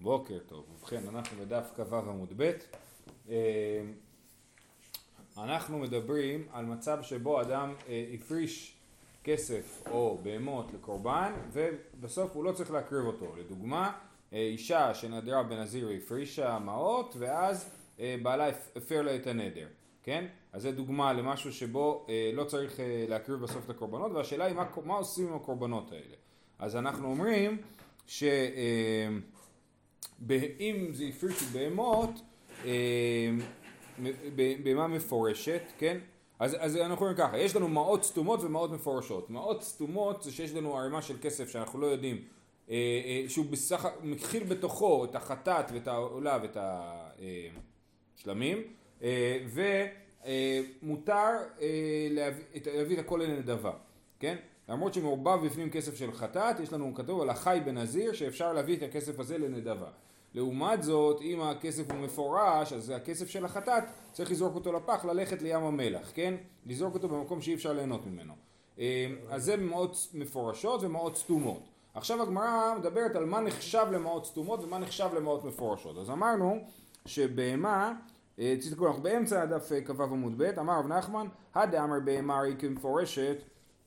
בוקר טוב. ובכן, אנחנו בדף כ"ו עמוד ב'. אה, אנחנו מדברים על מצב שבו אדם אה, הפריש כסף או בהמות לקורבן ובסוף הוא לא צריך להקריב אותו. לדוגמה, אה, אישה שנדרה בנזיר הפרישה מעות ואז בעלה הפר לה את הנדר, כן? אז זה דוגמה למשהו שבו לא צריך להקריב בסוף את הקורבנות והשאלה היא מה, מה עושים עם הקורבנות האלה. אז אנחנו אומרים ש... אם זה הפריש בהמות, אה, בהמה מפורשת, כן? אז, אז אנחנו אומרים ככה, יש לנו מעות סתומות ומעות מפורשות. מעות סתומות זה שיש לנו ערימה של כסף שאנחנו לא יודעים, אה, אה, שהוא בסך, מכיל בתוכו את החטאת ואת העולה ואת השלמים, ומותר להביא, להביא את הכל לנדבה, כן? למרות שמעורבב בפנים כסף של חטאת, יש לנו כתוב על החי בנזיר שאפשר להביא את הכסף הזה לנדבה. לעומת זאת, אם הכסף הוא מפורש, אז הכסף של החטאת, צריך לזרוק אותו לפח, ללכת לים המלח, כן? לזרוק אותו במקום שאי אפשר ליהנות ממנו. אה, אז זה מעות מפורשות ומעות סתומות. עכשיו הגמרא מדברת על מה נחשב למעות סתומות ומה נחשב למעות מפורשות. אז אמרנו שבהמה, אה, תסתכלו, אנחנו באמצע הדף אה, כ"ו עמוד ב', אמר רב נחמן, הדאמר בהמה הרי כמפורשת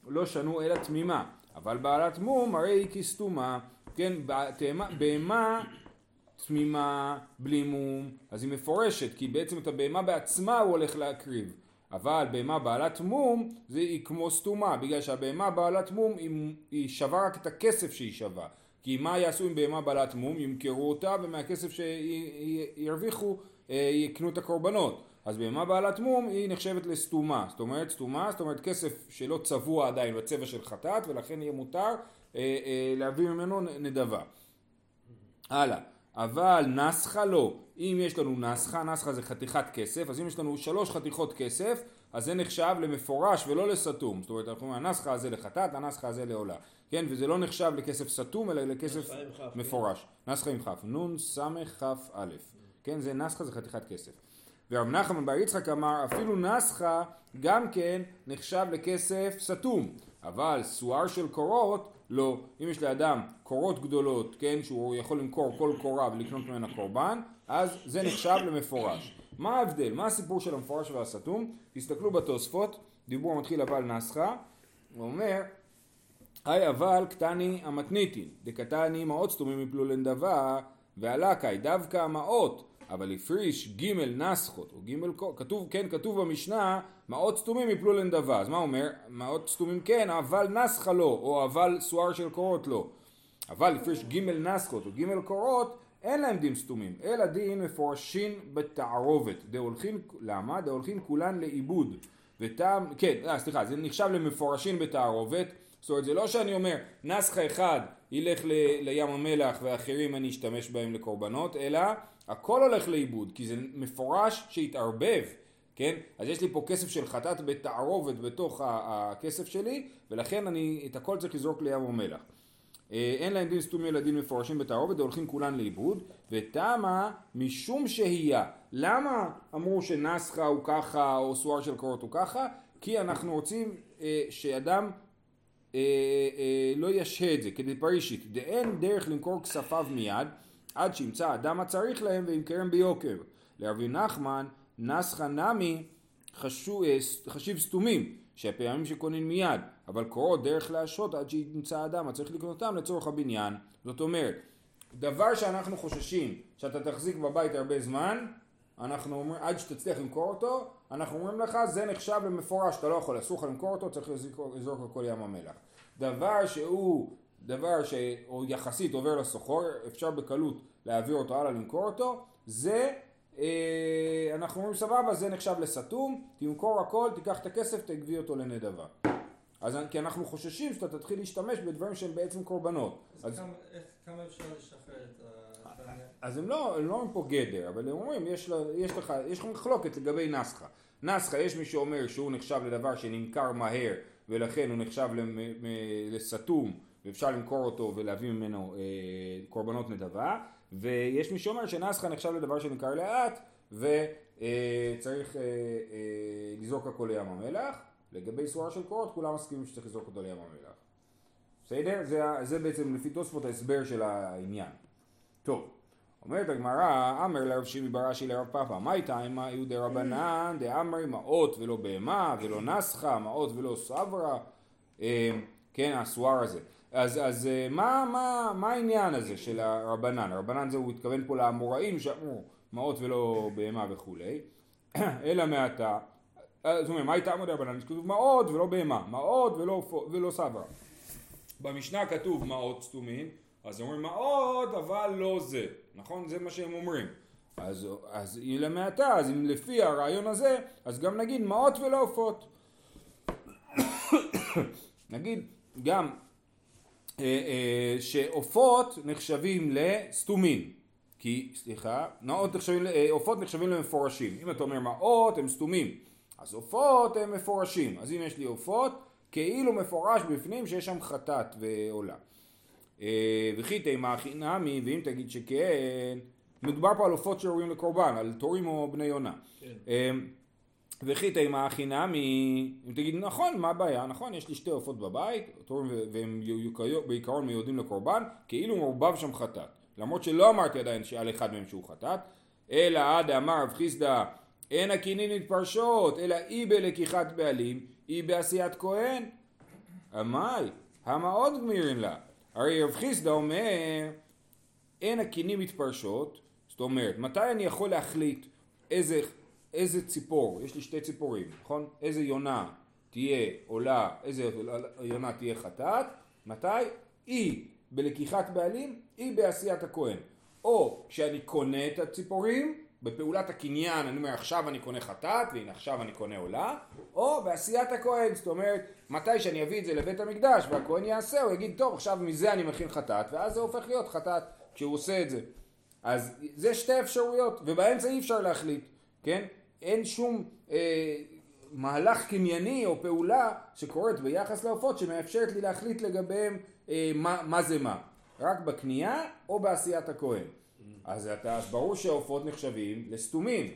לא שנו אלא תמימה, אבל בעלת מום הרי היא כסתומה, כן, בהמה תמימה, בלי מום, אז היא מפורשת, כי בעצם את הבהמה בעצמה הוא הולך להקריב. אבל בהמה בעלת מום זה היא כמו סתומה, בגלל שהבהמה בעלת מום היא, היא שווה רק את הכסף שהיא שווה. כי מה יעשו עם בהמה בעלת מום? ימכרו אותה ומהכסף שירוויחו אה, יקנו את הקורבנות. אז בהמה בעלת מום היא נחשבת לסתומה. זאת אומרת סתומה, זאת אומרת כסף שלא צבוע עדיין בצבע של חטאת ולכן יהיה מותר אה, אה, להביא ממנו נדבה. הלאה. אבל נסחה לא. אם יש לנו נסחה, נסחה זה חתיכת כסף, אז אם יש לנו שלוש חתיכות כסף, אז זה נחשב למפורש ולא לסתום. זאת אומרת, אנחנו אומרים, הנסחה הזה לחטאת, הנסחה הזה לעולה. כן, וזה לא נחשב לכסף סתום, אלא לכסף מפורש. נסחה עם כף. נון סמך כף א'. כן, זה נסחה, זה חתיכת כסף. ורב נחמן בר יצחק אמר, אפילו נסחה גם כן נחשב לכסף סתום. אבל סואר של קורות לא. אם יש לאדם קורות גדולות, כן, שהוא יכול למכור כל קורה ולקנות ממנה קורבן, אז זה נחשב למפורש. מה ההבדל? מה הסיפור של המפורש והסתום? תסתכלו בתוספות, דיבור מתחיל אבל נסחה, הוא אומר היי אבל קטני המתניתין, דקתני מעות סתומים לנדבה ועלה קאי דווקא המעות אבל הפריש ג' נסחות, או ג' כתוב, כן, כתוב במשנה, מעות סתומים יפלו לנדבה. אז מה אומר? מעות סתומים כן, אבל נסחה לא, או אבל סואר של קורות לא. אבל הפריש ג' נסחות או ג' קורות, אין להם דין סתומים, אלא דין מפורשין בתערובת. דהולכין, למה? דהולכין כולן לעיבוד. וטעם, כן, אה, סליחה, זה נחשב למפורשין בתערובת. זאת אומרת, זה לא שאני אומר, נסחה אחד ילך ל, לים המלח ואחרים אני אשתמש בהם לקורבנות, אלא הכל הולך לאיבוד, כי זה מפורש שהתערבב, כן? אז יש לי פה כסף של חטאת בתערובת בתוך הכסף שלי, ולכן אני את הכל צריך לזרוק לים המלח. אה, אין להם דין סתום ילדים מפורשים בתערובת, והולכים כולן לאיבוד, ותמה משום שהייה. למה אמרו שנסחה הוא ככה, או סואר של קורות הוא ככה? כי אנחנו רוצים אה, שאדם לא ישהה את זה, כדי פרישית. דאין דרך למכור כספיו מיד, עד שימצא אדם הצריך להם וימכרם ביוקר. לרבי נחמן, נסחה נמי אה, חשיב סתומים, שהפעמים שקונים מיד, אבל קורות דרך להשעות עד שימצא אדם הצריך לקנותם לצורך הבניין. זאת אומרת, דבר שאנחנו חוששים שאתה תחזיק בבית הרבה זמן, אנחנו אומרים, עד שתצליח למכור אותו, אנחנו אומרים לך, זה נחשב למפורש, אתה לא יכול, אסור לך למכור אותו, צריך לזרוק לכל ים המלח. דבר שהוא דבר שהוא יחסית עובר לסוחר, אפשר בקלות להעביר אותו הלאה, למכור אותו, זה, אה, אנחנו אומרים סבבה, זה נחשב לסתום, תמכור הכל, תיקח את הכסף, תגבי אותו לנדבה. אז כי אנחנו חוששים שאתה תתחיל להשתמש בדברים שהם בעצם קורבנות. אז, אז כמה, איך, כמה אפשר לשחרר את ה... אז הם לא, הם לא אומרים פה גדר, אבל הם אומרים, יש, יש לך, יש לך מחלוקת לגבי נסחה. נסחה, יש מי שאומר שהוא נחשב לדבר שנמכר מהר, ולכן הוא נחשב לסתום. ואפשר למכור אותו ולהביא ממנו אה, קורבנות נדבה, ויש מי שאומר שנסחה נחשב לדבר שנמכר לאט וצריך אה, אה, לזרוק הכל לים המלח. לגבי סוהר של קורות כולם מסכימים שצריך לזרוק אותו לים המלח. בסדר? זה, זה בעצם לפי תוספות ההסבר של העניין. טוב, אומרת הגמרא, אמר לרב שימי בראשי לרב פאפא, מה איתה אם היו דרבנן דאמרי מעות ולא בהמה ולא נסחה, מעות ולא סברה, אה, כן, הסואר הזה. אז, אז אה, מה, מה, מה העניין הזה של הרבנן? הרבנן זה הוא התכוון פה לאמוראים שאמרו מעות ולא בהמה וכולי, אלא מעתה, אה, זאת אומרת, מה הייתה עמוד הרבנן? כתוב מעות ולא בהמה, מעות ולא, ולא סברה. במשנה כתוב מעות סתומים, אז אומרים מעות אבל לא זה, נכון? זה מה שהם אומרים. אז, אז אלא מעתה, אז אם לפי הרעיון הזה, אז גם נגיד מעות ולא עופות. נגיד גם אה, אה, שעופות נחשבים לסתומים. כי, סליחה, נחשבים, אה, עופות נחשבים למפורשים. אם אתה אומר מעות הם סתומים, אז עופות הם מפורשים. אז אם יש לי עופות, כאילו מפורש בפנים שיש שם חטאת ועולה. וכי תימא הכי נמי, ואם תגיד שכן, מדובר פה על עופות שראויים לקורבן, על תורים או בני יונה. כן. וכי תימא הכי נמי, אם תגיד נכון, מה הבעיה? נכון, יש לי שתי עופות בבית, והם בעיקרון מיועדים לקורבן, כאילו מעורבב שם חטאת. למרות שלא אמרתי עדיין שעל אחד מהם שהוא חטאת, אלא עד אמר רב חיסדא אין הכינים מתפרשות, אלא אי בלקיחת בעלים, אי בעשיית כהן. עמי, המה עוד גמירין לה? הרי רב חיסדא אומר, אין הכינים מתפרשות, זאת אומרת, מתי אני יכול להחליט איזה איזה ציפור, יש לי שתי ציפורים, נכון? איזה יונה תהיה עולה, איזה יונה תהיה חטאת, מתי? היא בלקיחת בעלים, היא בעשיית הכהן. או כשאני קונה את הציפורים, בפעולת הקניין, אני אומר עכשיו אני קונה חטאת, והנה עכשיו אני קונה עולה, או בעשיית הכהן, זאת אומרת, מתי שאני אביא את זה לבית המקדש והכהן יעשה, הוא יגיד, טוב, עכשיו מזה אני מכין חטאת, ואז זה הופך להיות חטאת כשהוא עושה את זה. אז זה שתי אפשרויות, ובאמצע אי אפשר להחליט, כן? אין שום אה, מהלך קנייני או פעולה שקורית ביחס לעופות שמאפשרת לי להחליט לגביהם אה, מה, מה זה מה. רק בקנייה או בעשיית הכהן. אז אתה, ברור שהעופות נחשבים לסתומים,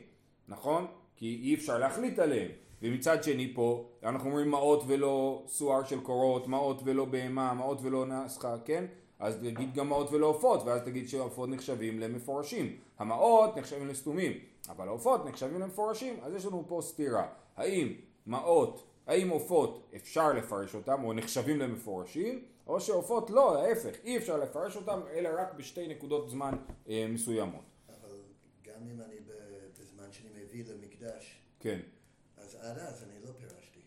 נכון? כי אי אפשר להחליט עליהם. ומצד שני פה אנחנו אומרים מעות ולא סוהר של קורות, מעות ולא בהמה, מעות ולא נסחה, כן? אז תגיד גם מעות ולא עופות, ואז תגיד שהעופות נחשבים למפורשים. המעות נחשבים לסתומים. אבל העופות נחשבים למפורשים, אז יש לנו פה סתירה. האם מעות, האם עופות אפשר לפרש אותם או נחשבים למפורשים, או שעופות לא, ההפך, אי אפשר לפרש אותם אלא רק בשתי נקודות זמן אה, מסוימות. אבל גם אם אני בזמן שאני מביא למקדש, כן. אז עד אז אני לא פירשתי.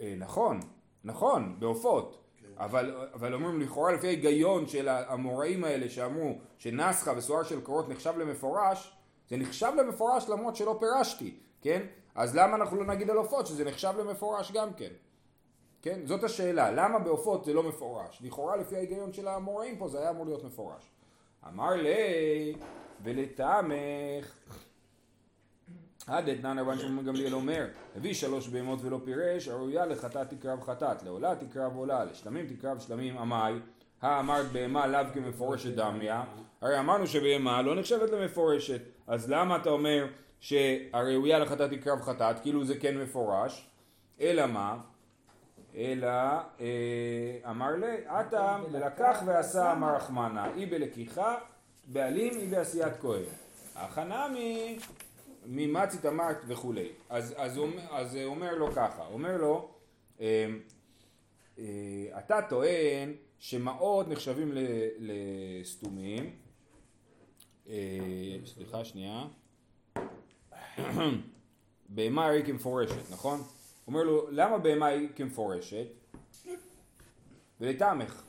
אה, נכון, נכון, בעופות. כן. אבל, אבל אומרים לכאורה לפי ההיגיון של המוראים האלה שאמרו שנסחה וסוהר של קורות נחשב למפורש, זה נחשב למפורש למרות שלא פירשתי, כן? אז למה אנחנו לא נגיד על עופות שזה נחשב למפורש גם כן? כן? זאת השאלה, למה בעופות זה לא מפורש? לכאורה לפי ההיגיון של האמוראים פה זה היה אמור להיות מפורש. אמר לי ולטעמך עד אתנן רבן שמעון גמליאל אומר הביא שלוש בהמות ולא פירש הראויה לחטאת תקרב חטאת לעולה תקרב עולה לשלמים תקרב שלמים עמי האמרת בהמה לאו כמפורשת דמיה הרי אמרנו שבהמה לא נחשבת למפורשת אז למה אתה אומר שהראויה לחטאת תקרב חטאת כאילו זה כן מפורש אלא מה אלא אה, אמר לי עתה ולקח ועשה אמר רחמנה אי בלקיחה בעלים אי בעשיית כהן. החנמי ממצית אמרת וכולי. אז, אז, אז אומר לו ככה אומר לו אה, אה, אתה טוען שמעות נחשבים לסתומים, סליחה שנייה, בהמה היא כמפורשת, נכון? אומר לו, למה בהמה היא כמפורשת? ולטעמך.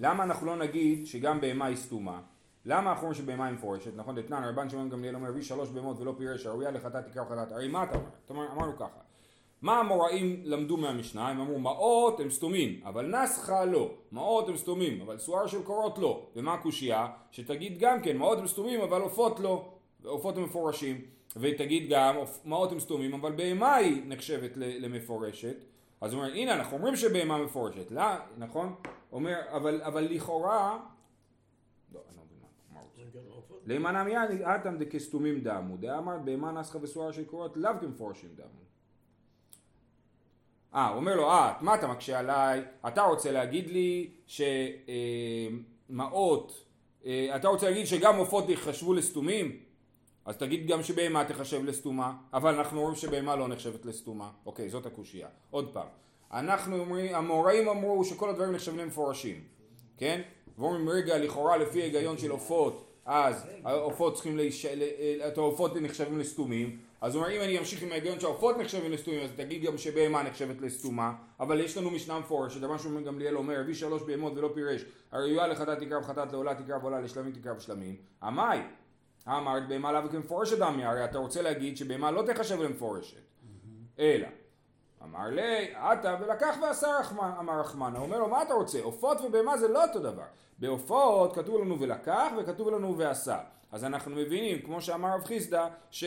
למה אנחנו לא נגיד שגם בהמה היא סתומה? למה אנחנו אומרים שבהמה היא מפורשת? נכון, דתנן רבן שמעון גמליאל אומר, הביא שלוש בהמות ולא פירש, הראויה לחטאת תקרא חטאת. הרי מה אתה אומר? אמרנו ככה, מה המוראים למדו מהמשנה? הם אמרו מעות הם סתומים, אבל נסחה לא. מעות הם סתומים, אבל סואר של קורות לא. ומה הקושייה? שתגיד גם כן, מעות הם סתומים, אבל עופות לא. עופות הם מפורשים. ותגיד גם, מעות הם סתומים, אבל בהמה היא נחשבת למפורשת. אז הוא אומר, הנה, אנחנו אומרים שבהמה מפורשת. לא, נכון? אומר, אבל, אבל לכאורה... לא, אני לא מבין מה הוא רוצה. למען עמיה אטם דכסתומים דמו, דאמר בהמה נסחה וסואר של קורות לאו כמפורשים דמו. אה, הוא אומר לו, אה, מה אתה מקשה עליי? אתה רוצה להגיד לי שמעות אה, אתה רוצה להגיד שגם עופות יחשבו לסתומים? אז תגיד גם שבהמה תחשב לסתומה, אבל אנחנו אומרים שבהמה לא נחשבת לסתומה. אוקיי, זאת הקושייה. עוד פעם. אנחנו אומרים, המוראים אמרו שכל הדברים נחשבים למפורשים, כן? ואומרים רגע, לכאורה לפי ההיגיון של עופות, אז העופות צריכים, להיש... העופות נחשבים לסתומים, אז הוא אומר אם אני אמשיך עם ההיגיון שהעופות נחשבים לסתומים אז תגיד גם שבהמה נחשבת לסתומה אבל יש לנו משנה מפורשת דבר שאומר גמליאל אומר הביא שלוש בהמות ולא פירש הראויה לחטאת תקרב חטאת לעולה תקרב עולה לשלמים תקרב שלמים אמי אמרת בהמה לאו כמפורשת דמי הרי אתה רוצה להגיד שבהמה לא תחשב למפורשת. אלא אמר לי עתה ולקח ועשה רחמן אמר רחמנה אומר לו מה אתה רוצה? עופות ובהמה זה לא אותו דבר. בעופות כתוב לנו ולקח וכתוב לנו ועשה. אז אנחנו מבינים כמו שאמר רב חיסדא ש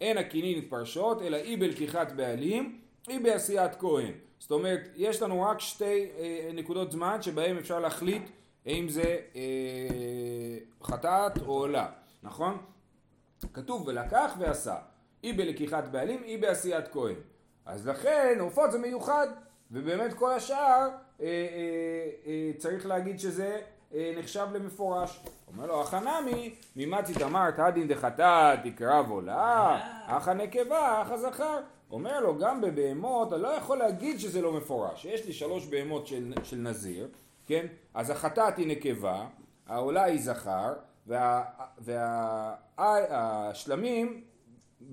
אין הכינין פרשות, אלא אי בלקיחת בעלים, אי בעשיית כהן. זאת אומרת, יש לנו רק שתי אה, נקודות זמן שבהם אפשר להחליט האם זה אה, חטאת או עולה, נכון? כתוב ולקח ועשה, אי בלקיחת בעלים, אי בעשיית כהן. אז לכן עופות זה מיוחד, ובאמת כל השאר אה, אה, אה, צריך להגיד שזה אה, נחשב למפורש. אומר לו, החנמי, ממצית אמרת, הדין דחטאת תקרב עולה, אך הנקבה, אך הזכר. אומר לו, גם בבהמות, אתה לא יכול להגיד שזה לא מפורש. יש לי שלוש בהמות של, של נזיר, כן? אז החטאת היא נקבה, העולה היא זכר, והשלמים,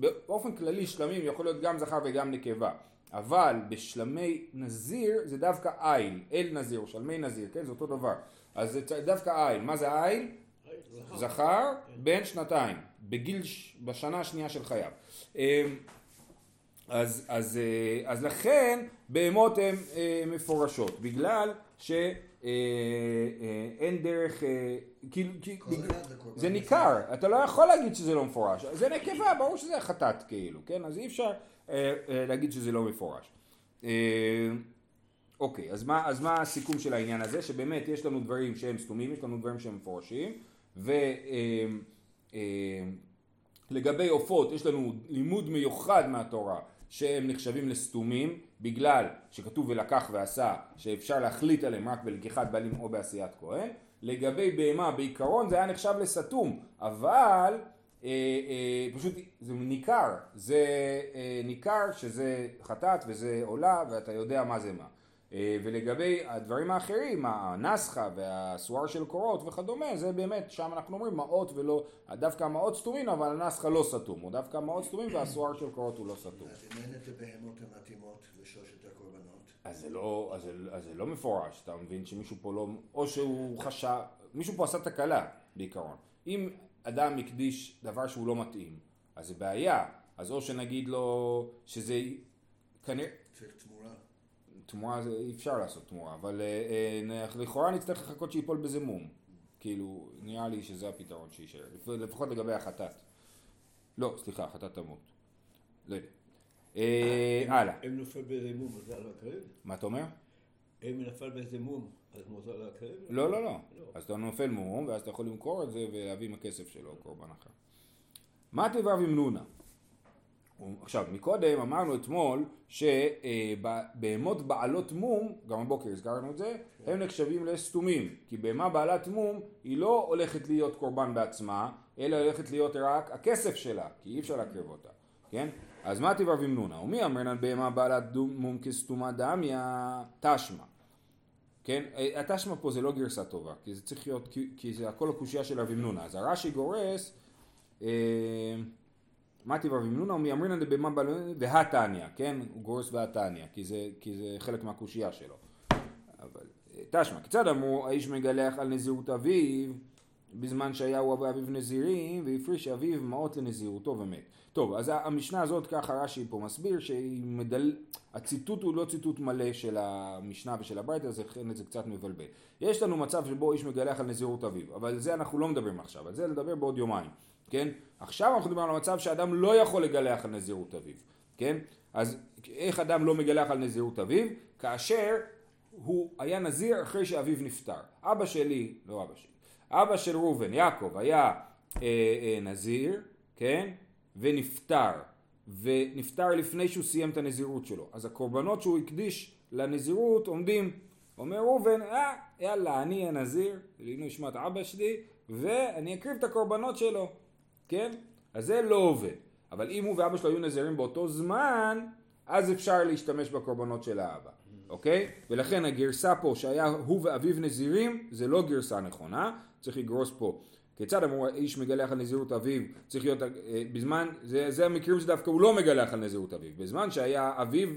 וה, באופן כללי שלמים יכול להיות גם זכר וגם נקבה. אבל בשלמי נזיר זה דווקא איל, אל נזיר או שלמי נזיר, כן? זה אותו דבר. אז זה דווקא איל. מה זה איל? זכר בן שנתיים, בגיל, בשנה השנייה של חייו. אמ, אז, אז, אה, אז לכן בהמות הן אה, מפורשות, בגלל שאין אה, דרך, כאילו, זה ניכר, אתה לא יכול להגיד שזה לא מפורש, זה נקבה, ברור שזה חטאת כאילו, כן? אז אי אפשר להגיד שזה לא מפורש. אוקיי, אז מה, אז מה הסיכום של העניין הזה? שבאמת יש לנו דברים שהם סתומים, יש לנו דברים שהם מפורשים, ולגבי עופות יש לנו לימוד מיוחד מהתורה שהם נחשבים לסתומים בגלל שכתוב ולקח ועשה שאפשר להחליט עליהם רק בלקיחת בעלים או בעשיית כהן לגבי בהמה בעיקרון זה היה נחשב לסתום אבל אה, אה, פשוט זה ניכר זה אה, ניכר שזה חטאת וזה עולה ואתה יודע מה זה מה ולגבי הדברים האחרים, הנסחה והסואר של קורות וכדומה, זה באמת, שם אנחנו אומרים מעות ולא, דווקא המעות סתומים אבל הנסחה לא סתום, או דווקא המעות סתומים והסואר של קורות הוא לא סתום. אז אם אין את הבהמות המתאימות לשלושת הקורבנות? אז זה לא, אז זה, אז זה לא מפורש, אתה מבין שמישהו פה לא, או שהוא חשב, מישהו פה עשה תקלה בעיקרון. אם אדם הקדיש דבר שהוא לא מתאים, אז זה בעיה, אז או שנגיד לו שזה כנראה... צריך תמורה. תמורה זה אי אפשר לעשות תמורה, אבל אה, אה, לכאורה נצטרך לחכות שיפול בזה מום. כאילו, נראה לי שזה הפתרון שיישאר, לפחות לגבי החטאת. לא, חטאת תמות. לא יודע. אה, הלאה. אם נופל באיזה מום, אז זה להקריב? מה אתה אומר? אם נפל באיזה מום, אז מותר להקריב? לא, לא, לא. אז אתה נופל מום, ואז אתה יכול למכור את זה ולהביא מהכסף שלו קורבן אחר. מה תיבר עם נונה? עכשיו, מקודם אמרנו אתמול שבהמות בעלות מום, גם הבוקר הזכרנו את זה, הם נחשבים לסתומים, כי בהמה בעלת מום היא לא הולכת להיות קורבן בעצמה, אלא הולכת להיות רק הכסף שלה, כי אי אפשר להקריב אותה, כן? אז מה תיבר ומנונה? ומי אמרנן בהמה בעלת מום כסתומה דמיה תשמע, כן? התשמע פה זה לא גרסה טובה, כי זה צריך להיות, כי זה הכל הקושייה של אבימנונה, אז הרש"י גורס אה, מה טיבה ומנונה ומיאמרינא דבמה בלונן והתניא, כן? הוא גורס והתניא, כי זה, כי זה חלק מהקושייה שלו. אבל תשמע, כיצד אמרו האיש מגלח על נזירות אביו בזמן שהיה הוא ואביו נזירים והפריש אביו מעות לנזירותו ומת. טוב, אז המשנה הזאת ככה רש"י פה מסביר שהציטוט הוא לא ציטוט מלא של המשנה ושל הברייתא, אז לכן זה קצת מבלבל. יש לנו מצב שבו איש מגלח על נזירות אביו, אבל על זה אנחנו לא מדברים עכשיו, על זה נדבר בעוד יומיים. כן? עכשיו אנחנו מדברים על המצב שאדם לא יכול לגלח על נזירות אביו, כן? אז איך אדם לא מגלח על נזירות אביו? כאשר הוא היה נזיר אחרי שאביו נפטר. אבא שלי, לא אבא שלי, אבא של ראובן, יעקב, היה אה, אה, נזיר, כן? ונפטר. ונפטר לפני שהוא סיים את הנזירות שלו. אז הקורבנות שהוא הקדיש לנזירות עומדים, אומר ראובן, אה, יאללה, אני הנזיר, לעילוי נשמת אבא שלי, ואני אקריב את הקורבנות שלו, כן? אז זה לא עובד. אבל אם הוא ואבא שלו היו נזירים באותו זמן, אז אפשר להשתמש בקורבנות של האבא, אוקיי? ולכן הגרסה פה שהיה הוא ואביו נזירים, זה לא גרסה נכונה, צריך לגרוס פה. כיצד אמרו האיש מגלח על נזירות אביו, צריך להיות, אה, בזמן, זה, זה המקרים שדווקא הוא לא מגלח על נזירות אביו, בזמן שהיה אביו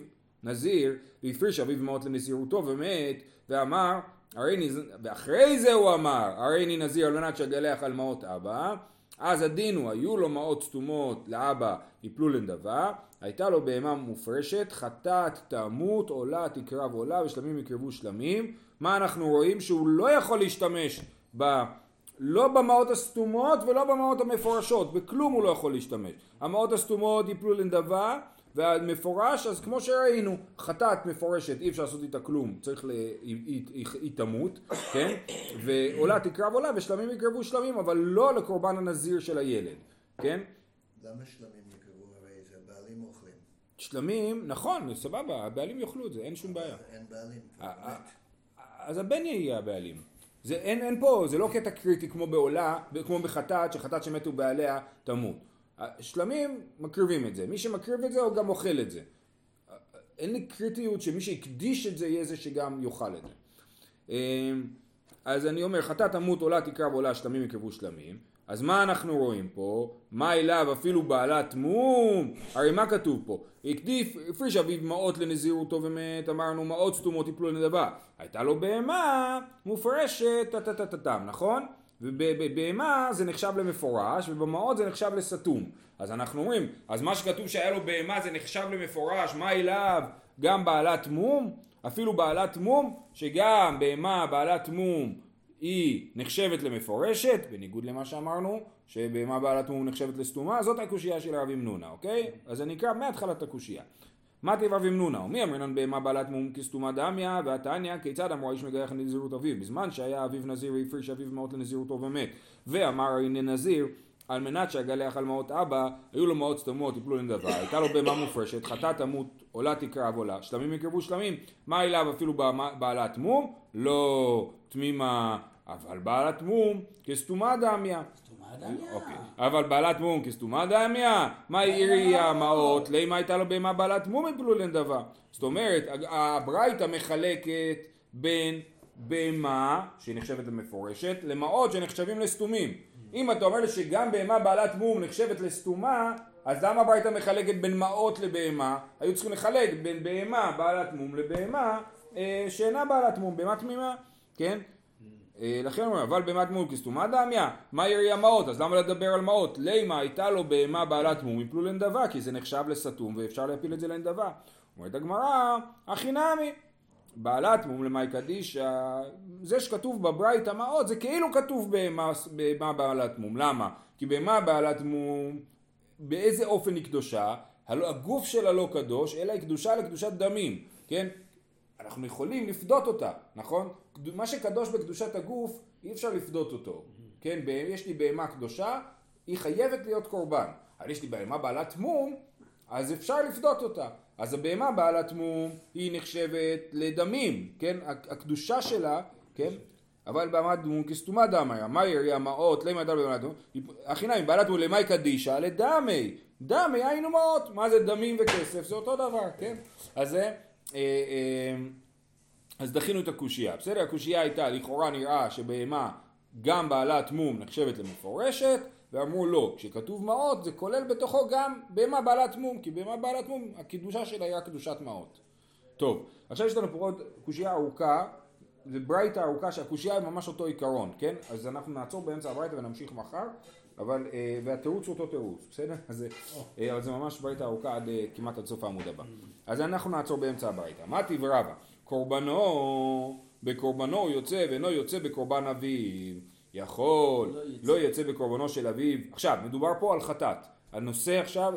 נזיר, והפריש אביו מעות לנזירותו ומת, ואמר, הרי נז... ואחרי זה הוא אמר, הרי אני נזיר על מנת שאגלח על מעות אבא, אז הדין הוא, היו לו מעות סתומות לאבא, יפלו לנדבה, הייתה לו בהמה מופרשת, חטאת תמות, עולה תקרב עולה, ושלמים יקרבו שלמים. מה אנחנו רואים? שהוא לא יכול להשתמש ב... לא במעות הסתומות ולא במעות המפורשות, בכלום הוא לא יכול להשתמש. המעות הסתומות יפלו לנדבה, והמפורש, אז כמו שראינו, חטאת מפורשת, אי אפשר לעשות איתה כלום, צריך ל... היא, היא, היא, היא תמות, כן? ועולה תקרב עולה ושלמים יקרבו שלמים, אבל לא לקורבן הנזיר של הילד, כן? למה שלמים יקראו? הרי זה בעלים אוכלים. שלמים, נכון, סבבה, הבעלים יאכלו את זה, אין שום בעיה. אין בעלים. אה, אה, אז הבן יהיה הבעלים. זה, אין, אין פה, זה לא קטע קריטי כמו בעולה, כמו בחטאת, שחטאת שמתו בעליה תמות. שלמים מקריבים את זה, מי שמקריב את זה הוא גם אוכל את זה. אין לי קריטיות שמי שהקדיש את זה יהיה זה שגם יאכל את זה. אמ, אז אני אומר, חטאת תמות עולה תקרב עולה שלמים יקרבו שלמים. אז מה אנחנו רואים פה? מה אליו אפילו בעלת מום? הרי מה כתוב פה? הקדיף, הפריש אביו מעות לנזירותו ומת, אמרנו מעות סתומות יפלו לנדבה. הייתה לו בהמה מופרשת, טה-טה-טה-טם, נכון? ובבהמה זה נחשב למפורש ובמעות זה נחשב לסתום. אז אנחנו אומרים, אז מה שכתוב שהיה לו בהמה זה נחשב למפורש, מה אליו? גם בעלת מום? אפילו בעלת מום, שגם בהמה בעלת מום היא נחשבת למפורשת, בניגוד למה שאמרנו, שבהמה בעלת מום נחשבת לסתומה, זאת הקושייה של רבי מנונה, אוקיי? אז אני אקרא מהתחלת הקושייה. מה טיב רבי מנונה? ומי אמרינן בהמה בעלת מום כסתומה דמיה? והתניא כיצד אמרו האיש מגייח לנזירות אביו? בזמן שהיה אביו נזיר והפריש אביו מעות לנזירותו ומת. ואמר הנה נזיר על מנת שהגלח על מעות אבא היו לו מעות סתומות יפלו לנדבה הייתה לו בהמה מופרשת חטאת תמות עולה תקרב עולה. שלמים יקרבו שלמים. מה אליו אפילו בעלת מום? לא תמימה. אבל בעלת מום כסתומה דמיה אוקיי. אבל בעלת מום כסתומה דמיה, מה עירי המעות, לימה הייתה לו בהמה בעלת מום יפלו לנדבה. זאת אומרת, הברייתא מחלקת בין בהמה, שהיא נחשבת למפורשת, למעות שנחשבים לסתומים. אם אתה אומר שגם בהמה בעלת מום נחשבת לסתומה, אז למה הברייתא מחלקת בין מעות לבהמה? היו צריכים לחלק בין בהמה בעלת מום לבהמה אה, שאינה בעלת מום, בהמה תמימה, כן? אה, לכן אומרים, אבל בהמת מום כסתומה דמיה, מה ירי המעות? אז למה לדבר על מעות? לימה הייתה לו בהמה בעלת מום, יפלו לנדבה, כי זה נחשב לסתום ואפשר להפיל את זה לנדבה. אומרת הגמרא, הכי נמי. בעלת מום למאי קדישא, זה שכתוב בברייתא מעות, זה כאילו כתוב בהמה, בהמה בעלת מום. למה? כי בהמה בעלת מום, באיזה אופן היא קדושה? הגוף שלה לא קדוש, אלא היא קדושה לקדושת דמים, כן? אנחנו יכולים לפדות אותה, נכון? מה שקדוש בקדושת הגוף, אי אפשר לפדות אותו. כן, יש לי בהמה קדושה, היא חייבת להיות קורבן. אבל יש לי בהמה בעלת מום, אז אפשר לפדות אותה. אז הבהמה בעלת מום היא נחשבת לדמים, כן? הקדושה שלה, כן? אבל בעלת מום כסתומה דמיה, מה ירי המעות, למה ידע בעלת מום? הכיניים, בעלת מום למאי קדישה לדמי. דמי היינו מעות. מה זה דמים וכסף? זה אותו דבר, כן? אז זה... אה, אה, אז דחינו את הקושייה, בסדר? הקושייה הייתה, לכאורה נראה שבהמה גם בעלת מום נחשבת למפורשת, ואמרו לא, כשכתוב מעות זה כולל בתוכו גם בהמה בעלת מום, כי בהמה בעלת מום, הקדושה שלה היה קדושת מעות. טוב, עכשיו יש לנו פה עוד קושייה ארוכה, זה ברייתא ארוכה שהקושייה היא ממש אותו עיקרון, כן? אז אנחנו נעצור באמצע הברייתא ונמשיך מחר, אבל, אה, והתירוץ הוא אותו תירוץ, בסדר? אז, אה, אבל זה ממש ברייתא ארוכה עד, אה, כמעט עד סוף העמוד הבא. אז אנחנו נעצור באמצע הברייתא. מה טיב רבא? קורבנו, בקורבנו הוא יוצא ואינו יוצא בקורבן אביו. יכול, לא יצא. לא יצא בקורבנו של אביו. עכשיו, מדובר פה על חטאת. הנושא עכשיו,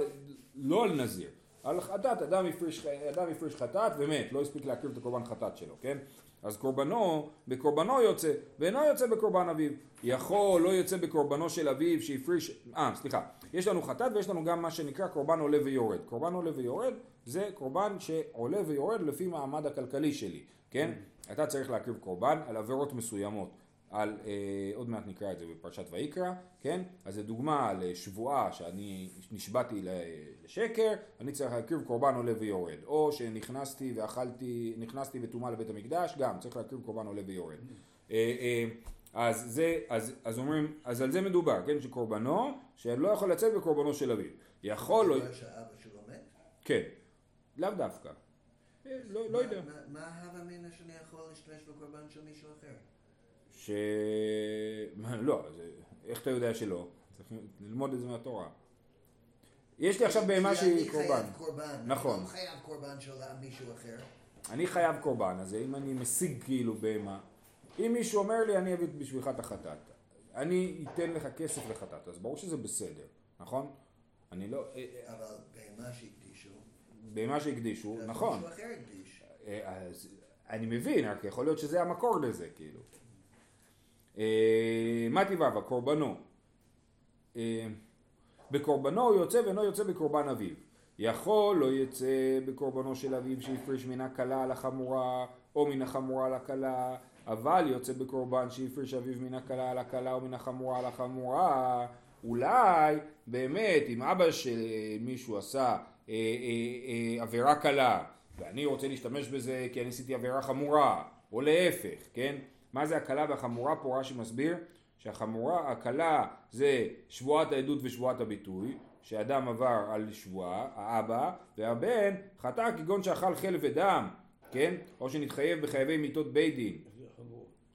לא על נזיר. על חטאת, אדם הפריש, אדם הפריש חטאת ומת, לא הספיק להקריב את הקורבן חטאת שלו, כן? אז קורבנו, בקורבנו יוצא, ואינו יוצא בקורבן אביו. יכול, לא יוצא בקורבנו של אביו שהפריש, אה, סליחה, יש לנו חטאת ויש לנו גם מה שנקרא קורבן עולה ויורד. קורבן עולה ויורד זה קורבן שעולה ויורד לפי מעמד הכלכלי שלי, כן? אתה צריך להקריב קורבן על עבירות מסוימות. על, אה, עוד מעט נקרא את זה בפרשת ויקרא, כן? אז זה דוגמה על אה, שבועה שאני נשבעתי לשקר, אני צריך להקריב קורבן עולה ויורד. או שנכנסתי ואכלתי, נכנסתי בטומאה לבית המקדש, גם צריך להקריב קורבן עולה ויורד. אה, אה, אז זה, אז, אז אומרים, אז על זה מדובר, כן? שקורבנו, שלא יכול לצאת בקורבנו של אביו. יכול לא, שהאבא שלו מת? כן, לאו דווקא. אה, לא, לא יודע. מה- ההווה אמינא שאני יכול להשתמש בקורבן של מישהו אחר? ש... לא. איך אתה יודע שלא? צריך ללמוד את זה מהתורה. יש לי עכשיו בהמה שהיא קורבן. קורבן. נכון. אני חייב קורבן של מישהו אחר. אני חייב קורבן, אז אם אני משיג כאילו בהמה, אם מישהו אומר לי אני אביא בשבילך את החטאת, אני אתן לך כסף לחטאת, אז ברור שזה בסדר, נכון? אני לא... אה, אה, אבל בהמה שהקדישו, בהמה שהקדישו, נכון. מישהו אחר הקדיש. אה, אז אני מבין, רק יכול להיות שזה המקור לזה, כאילו. מה טיבב, הקורבנו. בקורבנו הוא יוצא ואינו יוצא בקורבן אביו. יכול לא יצא בקורבנו של אביו שהפריש מן הכלה על החמורה או מן החמורה על הכלה, אבל יוצא בקורבן שהפריש אביו מן הכלה על הכלה או מן החמורה על החמורה. אולי באמת אם אבא של מישהו עשה אה, אה, אה, עבירה קלה ואני רוצה להשתמש בזה כי אני עשיתי עבירה חמורה, או להפך, כן? מה זה הקלה והחמורה פה רש"י מסביר? שהחמורה, הקלה זה שבועת העדות ושבועת הביטוי, שאדם עבר על שבועה, האבא, והבן חטא כגון שאכל חלב ודם, כן? או שנתחייב בחייבי מיתות בית דין.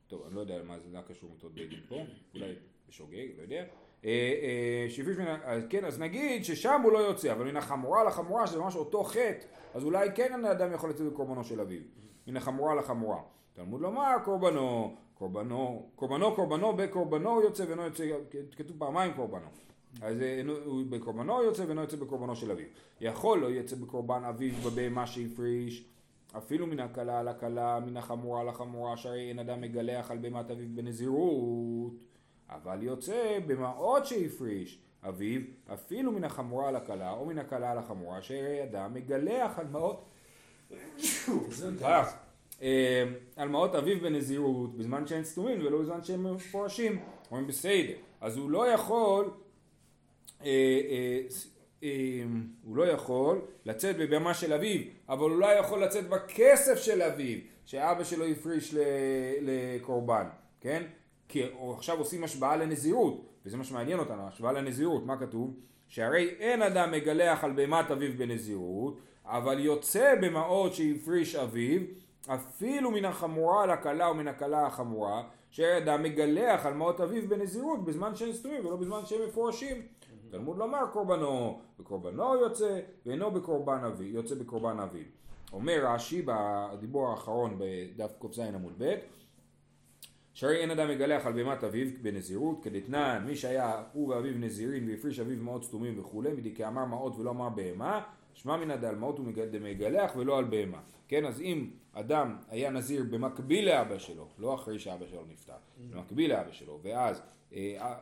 טוב, אני לא יודע מה זה, קשור מיתות בית דין פה, אולי בשוגג, לא יודע. אה, אה, שהפריש מן, ה- אז כן, אז נגיד ששם הוא לא יוצא, אבל מן החמורה לחמורה, שזה ממש אותו חטא, אז אולי כן האדם יכול לצאת בקורבנו של אביו. מן החמורה לחמורה. תלמוד לומר קורבנו, קורבנו, קורבנו, קורבנו, בקורבנו הוא יוצא ואינו יוצא, כתוב פעמיים קורבנו. אז אה, הוא בקורבנו יוצא ואינו יוצא בקורבנו של אביו. יכול לא יצא בקורבן אביו בבהמה שהפריש, אפילו מן הקלה על הקלה, מן החמורה על החמורה, שהרי אין אדם מגלח על בהמת אביו בנזירות, אבל יוצא במעות שהפריש אביו, אפילו מן החמורה על הקלה, או מן הקלה על החמורה, שהרי אדם מגלח על מעות על מעות אביו בנזירות, בזמן שאין סתומים ולא בזמן שהם מפורשים, אומרים בסדר, אז הוא לא יכול אה, אה, אה, הוא לא יכול לצאת בבמה של אביו, אבל הוא לא יכול לצאת בכסף של אביו, שאבא שלו הפריש לקורבן, כן? כי עכשיו עושים השוואה לנזירות, וזה מה שמעניין אותנו, השוואה לנזירות, מה כתוב? שהרי אין אדם מגלח על בהמת אביו בנזירות, אבל יוצא במעות שהפריש אביו, אפילו מן החמורה על הקלה ומן הקלה החמורה, שהרי אדם מגלח על מעות אביו בנזירות בזמן שהם סתומים ולא בזמן שהם מפורשים. תלמוד לומר קורבנו, בקורבנו יוצא, ואינו בקורבן אביו, יוצא בקורבן אביו. אומר רש"י בדיבור האחרון בדף ק"ז עמוד ב' שהרי אין אדם מגלח על בהמת אביו בנזירות, כדתנן מי שהיה הוא ואביו נזירים והפריש אביו מעות סתומים וכולי, מדכאמר מעות ולא אמר בהמה, שמע מן הדל מעות הוא מג- מגלח ולא על בהמה. כן, אז אם אדם היה נזיר במקביל לאבא שלו, לא אחרי שאבא שלו נפטר, במקביל לאבא שלו, ואז אה, אה,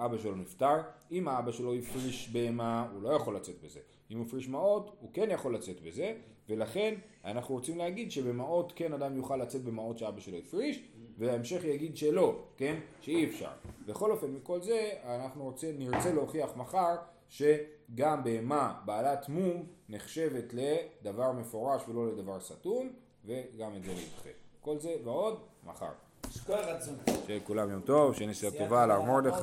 האבא שלו נפטר, אם האבא שלו הפריש בהמה, הוא לא יכול לצאת בזה. אם הוא הפריש מעות, הוא כן יכול לצאת בזה, ולכן אנחנו רוצים להגיד שבמעות כן אדם יוכל לצאת במעות שאבא שלו הפריש, וההמשך יגיד שלא, כן? שאי אפשר. בכל אופן, מכל זה, אנחנו רוצה, נרצה להוכיח מחר שגם בהמה בעלת מום נחשבת לדבר מפורש ולא לדבר סתום, וגם את זה נדחה. כל זה ועוד, מחר. כל רצון. שיהיה לכולם יום טוב, שנסיעה טובה להר מרדכי.